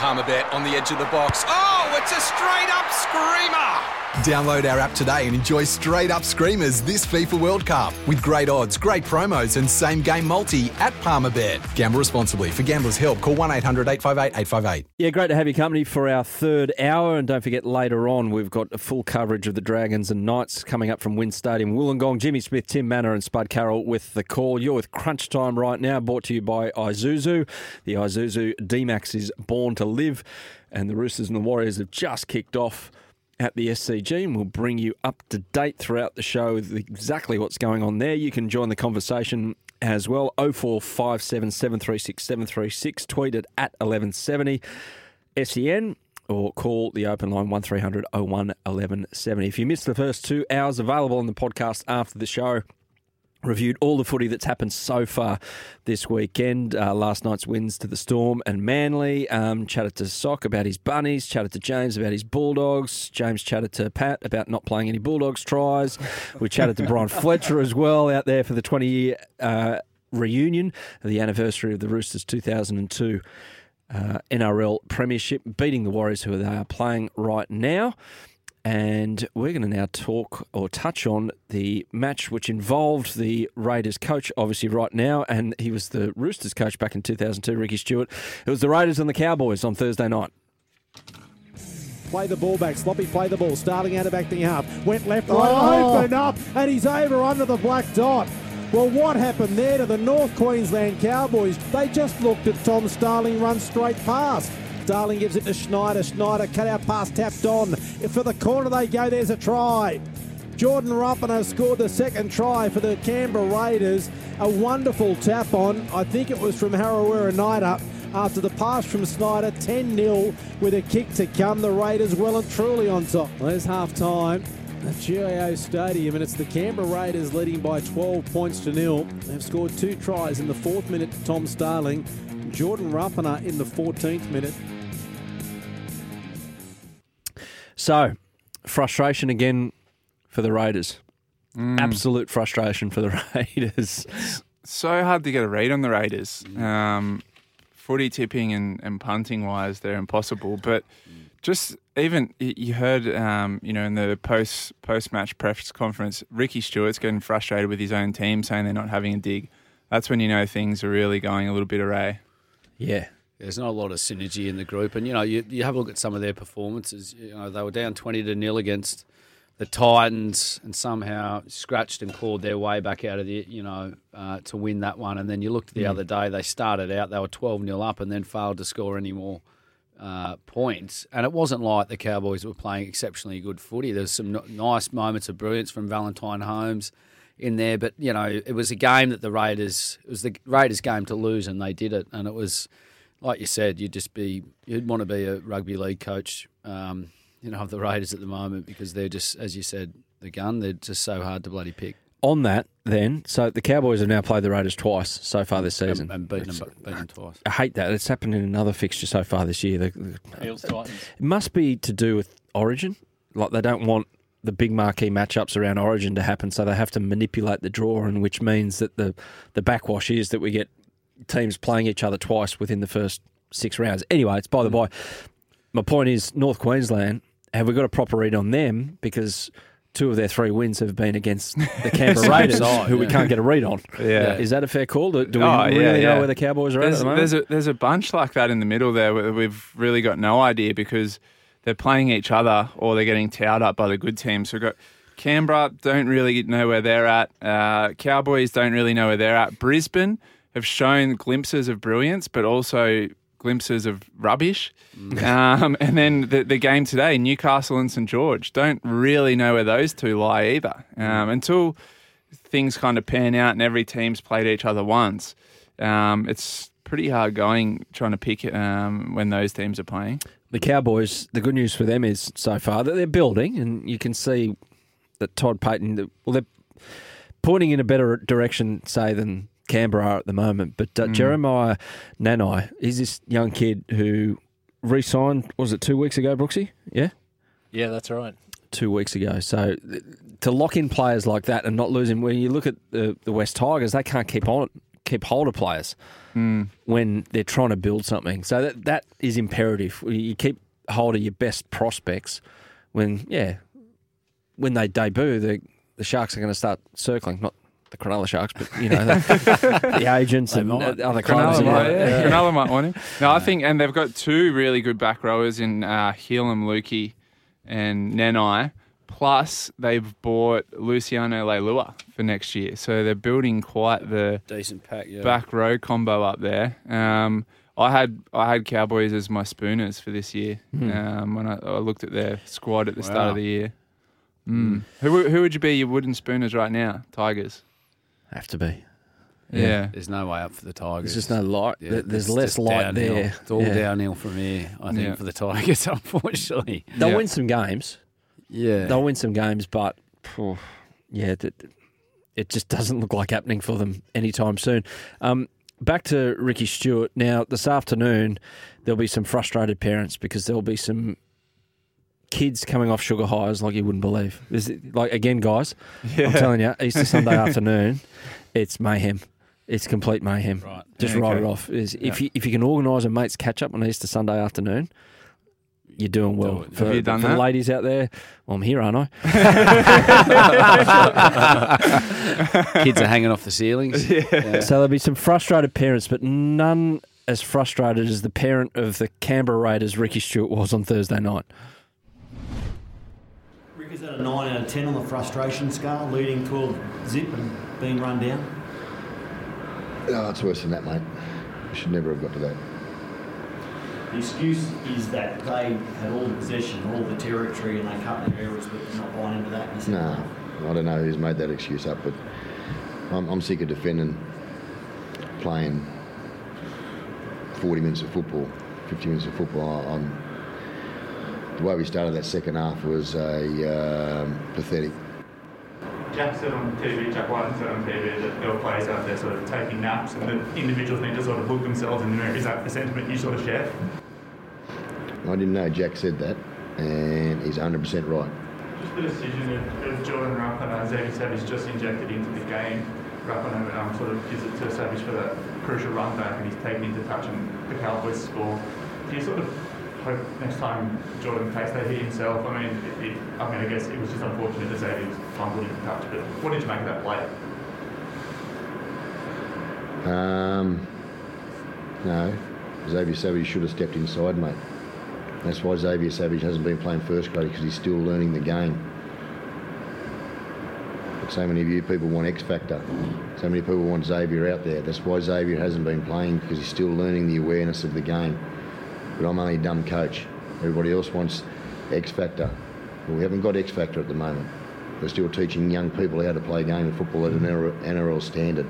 Palmerbet on the edge of the box. Oh, it's a straight up screamer! Download our app today and enjoy straight up screamers this FIFA World Cup with great odds, great promos, and same game multi at Palmerbet. Gamble responsibly. For gamblers' help, call 1 800 858 858. Yeah, great to have you company for our third hour. And don't forget, later on, we've got full coverage of the Dragons and Knights coming up from WIN Stadium. Wollongong, Jimmy Smith, Tim Manor, and Spud Carroll with the call. You're with Crunch Time right now, brought to you by Isuzu. The Isuzu D Max is born to live, and the Roosters and the Warriors have just kicked off at the SCG, and we'll bring you up to date throughout the show with exactly what's going on there. You can join the conversation as well. 0457 736 736, tweet it at 1170 SEN or call the open line 1300 01 1170. If you missed the first two hours, available on the podcast after the show reviewed all the footy that's happened so far this weekend. Uh, last night's wins to the Storm and Manly. Um, chatted to Sock about his bunnies. Chatted to James about his Bulldogs. James chatted to Pat about not playing any Bulldogs tries. We chatted to Bryan Fletcher as well out there for the 20 year uh, reunion, the anniversary of the Roosters 2002 uh, NRL Premiership, beating the Warriors who they are playing right now. And we're going to now talk or touch on the match which involved the Raiders coach, obviously, right now. And he was the Roosters coach back in 2002, Ricky Stuart. It was the Raiders and the Cowboys on Thursday night. Play the ball back. Sloppy play the ball. Starting out of back the half. Went left, right, Oh. opened up, and he's over under the black dot. Well, what happened there to the North Queensland Cowboys? They just looked at Tom Starling run straight past. Starling gives it to Schneider. Schneider cut out pass tapped on. For the corner they go. There's a try. Jordan Rapana scored the second try for the Canberra Raiders. A wonderful tap on. I think it was from Harawira Naera after the pass from Schneider. 10 0 with a kick to come. The Raiders well and truly on top. Well, there's half time at GIO Stadium, and it's the Canberra Raiders leading by 12 points to nil. They've scored two tries in the fourth minute to Tom Starling. Jordan Rapana in the 14th minute. So, frustration again for the Raiders. Absolute frustration for the Raiders. so hard to get a read on the Raiders. Um, footy tipping and, and punting wise, they're impossible. But just even you heard, um, you know, in the post post match press conference, Ricky Stuart's getting frustrated with his own team, saying they're not having a dig. That's when you know things are really going a little bit awry. Yeah. There's not a lot of synergy in the group, and you know you, you have a look at some of their performances. You know they were down twenty to nil against the Titans, and somehow scratched and clawed their way back out of the you know uh, to win that one. And then you looked the other day; they started out they were twelve 0 up, and then failed to score any more uh, points. And it wasn't like the Cowboys were playing exceptionally good footy. There was some n- nice moments of brilliance from Valentine Holmes in there, but you know it was a game that the Raiders it was the Raiders' game to lose, and they did it. And it was like you said, you'd just be you'd want to be a rugby league coach, um, you know, of the Raiders at the moment because they're just, as you said, the gun. They're just so hard to bloody pick On that, then, so the Cowboys have now played the Raiders twice so far this season. and, and beaten them, beaten them twice. I hate that. It's happened in another fixture so far this year. The- the- it must be to do with Origin. Like they don't want the big marquee matchups around Origin to happen, so they have to manipulate the draw, and which means that the the backwash is that we get teams playing each other twice within the first six rounds. Anyway, it's by the by. My point is North Queensland. Have we got a proper read on them? Because two of their three wins have been against the Canberra Raiders, side, who we can't get a read on. Yeah. Is that a fair call? Do, do we Oh, really yeah, know where the Cowboys are at at There's, the moment? there's a there's a bunch like that in the middle there. where We've really got no idea because they're playing each other or they're getting towed up by the good teams. So we've got Canberra don't really know where they're at. Uh, Cowboys don't really know where they're at. Brisbane have shown glimpses of brilliance, but also glimpses of rubbish. Um, and then the, the game today, Newcastle and St George, don't really know where those two lie either. Um, until things kind of pan out and every team's played each other once, um, it's pretty hard going trying to pick um, when those teams are playing. the Cowboys, the good news for them is so far that they're building, and you can see that Todd Payten, well, they're pointing in a better direction, say, than Canberra are at the moment. But uh, Jeremiah Nanai is this young kid who re signed, was it two weeks ago, Brooksy? Yeah? Yeah, that's right. Two weeks ago. So th- to lock in players like that and not lose him, when you look at the, the West Tigers, they can't keep on keep hold of players when they're trying to build something. So that that is imperative. You keep hold of your best prospects when yeah when they debut. The the Sharks are going to start circling, not the Cronulla Sharks, but you know the, the agents and might. other clubs. Cronulla might, yeah. yeah. Cronulla might want him. No, I think, and they've got two really good back rowers in uh, Heilum Luki and Nanai. Plus, they've bought Luciano Leilua for next year, so they're building quite the Decent pack, yeah. back row combo up there. Um, I had I had Cowboys as my spooners for this year um, when I, I looked at their squad at the start of the year. Mm. Who who would you be your wooden spooners right now? Tigers. Have to be. Yeah. There's no way up for the Tigers. There's just no light. Yeah, There- There's less light downhill. there. It's all Yeah. downhill from here, I think, Yeah. for the Tigers, unfortunately. They'll Yeah. win some games. Yeah. They'll win some games, but phew, yeah, th- th- it just doesn't look like happening for them anytime soon. Um, back to Ricky Stuart. Now, this afternoon, there'll be some frustrated parents because there'll be some kids coming off sugar highs like you wouldn't believe. Is it, like again, guys, I'm telling you, Easter Sunday afternoon, it's mayhem. It's complete mayhem. Right. Just Yeah, write okay. it off. Is if you if you can organise a mates catch up on Easter Sunday afternoon, you're doing well. Do. For, Have you done for that? the ladies out there, well, I'm here, aren't I? Kids are hanging off the ceilings. Yeah. So there'll be some frustrated parents, but none as frustrated as the parent of the Canberra Raiders, Ricky Stuart, was on Thursday night. Rick, a 9 out of 10 on the frustration scale, leading to a zip and being run down? No, it's worse than that, mate. We should never have got to that. The excuse is that they had all the possession, all the territory, and they cut their errors, but you're not buying into that. in the second No, half. I don't know who's made that excuse up, but I'm, I'm sick of defending playing 40 minutes of football, 50 minutes of football. I'm, the way we started that second half was a um, pathetic. Jack said on TV, Jack Wighton said on TV that there were players out there sort of taking naps and that individuals need to sort of look themselves in the mirror. Is that the sentiment you sort of share? I didn't know Jack said that, and he's 100% right. Just the decision of, of Jordan Rupp and uh, Xavier Savage just injected into the game. Rupp um, sort of gives it to Savage for that crucial run back and he's taken into touch and the Cowboys score. Do you sort of hope next time Jordan takes that hit himself? I mean, it, it, I mean, I guess it was just unfortunate that Xavier was fumbled into touch, but what did you make of that play? Um, no, Xavier Savage should have stepped inside, mate. That's why Xavier Savage hasn't been playing first grade because he's still learning the game. But so many of you people want X Factor. So many people want Xavier out there. That's why Xavier hasn't been playing because he's still learning the awareness of the game. But I'm only a dumb coach. Everybody else wants X Factor. Well, we haven't got X Factor at the moment. We're still teaching young people how to play a game of football at an NRL standard.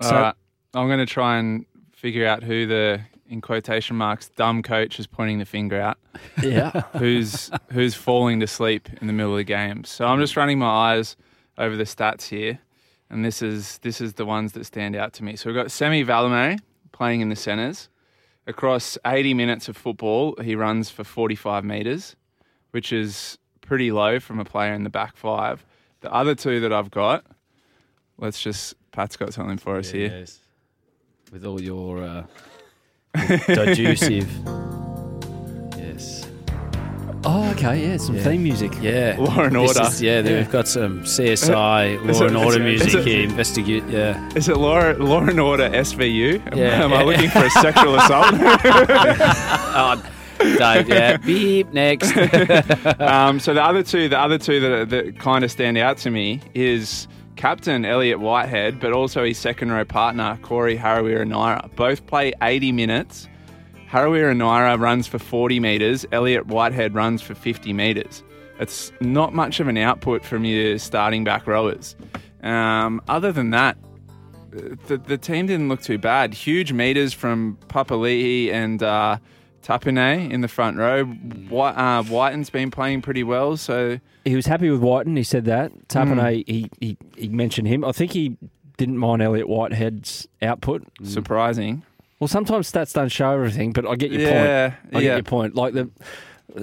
All right. Uh, I'm going to try and figure out who the, in quotation marks, dumb coach is pointing the finger at. Yeah. who's who's falling to sleep in the middle of the game. So I'm just running my eyes over the stats here, and this is this is the ones that stand out to me. So we've got Semi Valemei playing in the centres. Across 80 minutes of football, he runs for 45 metres, which is pretty low from a player in the back five. The other two that I've got, let's just Pat's got something for us here. With all your uh, deducive. Yes. Oh, okay. Yeah, some Yeah. theme music. Yeah. Law and Order. is- yeah, Yeah. we've got some CSI, Is Law it- and Order it- music is it- here. Investigate, yeah. Is it Law, Law and Order SVU? Am, Yeah. am I looking for a sexual assault? Oh, Dave, yeah. Beep, next. um, so the other two, the other two that, that kind of stand out to me is captain Elliott Whitehead, but also his second row partner Corey Harawira Naera. Both play 80 minutes. Harawira Naera runs for 40 metres. Elliott Whitehead runs for 50 metres. It's not much of an output from your starting back rowers. Um, other than that, the, the team didn't look too bad. Huge meters from Papali'i and uh, Tapine in the front row. White, uh, Wighton's been playing pretty well, so He was happy with Whiten. He said that. Tapine, Mm. he, he, he mentioned him. I think he didn't mind Elliott Whitehead's output. surprising. Well, sometimes stats don't show everything, but I get your Yeah, point. I yeah. get your point. Like the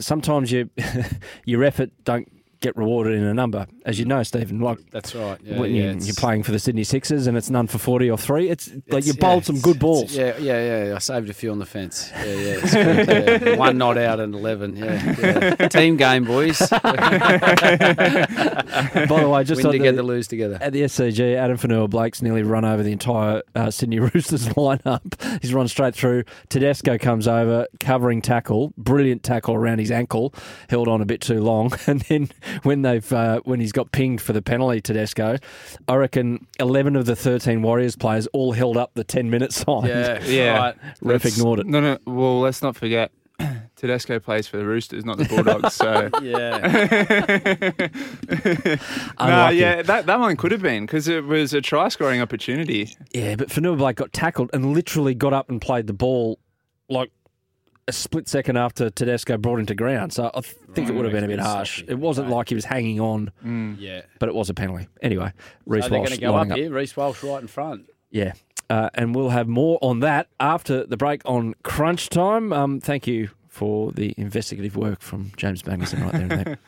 sometimes your your effort don't get rewarded in a number, as you know, Stephen. Like That's right. Yeah, when yeah, you, you're playing for the Sydney Sixers and it's none for forty or three. It's like it's- you bowled yeah, some good balls. Yeah, yeah, yeah. I saved a few on the fence. Yeah, yeah. It's good, yeah. One not out and eleven. Yeah. Team game, boys. By the way, just win together, the, lose together. At the SCG, Addin Fonua Blake's nearly run over the entire uh, Sydney Roosters lineup. He's run straight through. Tedesco comes over, covering tackle, brilliant tackle around his ankle, held on a bit too long, and then when they've uh, when he's got pinged for the penalty, Tedesco, I reckon eleven of the thirteen Warriors players all held up the ten minute sign. Yeah, Yeah. Right. Ref Let's- ignored it. No, no. Well, let's not forget. Tedesco plays for the Roosters, not the Bulldogs. So, Yeah. nah, yeah, that, that one could have been because it was a try scoring opportunity. Yeah, but Fonua Blake got tackled and literally got up and played the ball like a split second after Tedesco brought him to ground. So I think it would have been a bit harsh. It wasn't like he was hanging on, Yeah. but it was a penalty. Anyway, Reece So they're Walsh going to go up up. here. Reece Walsh right in front. Yeah. Uh, and we'll have more on that after the break on Crunch Time. Um, thank you for the investigative work from James Magnuson right there and there.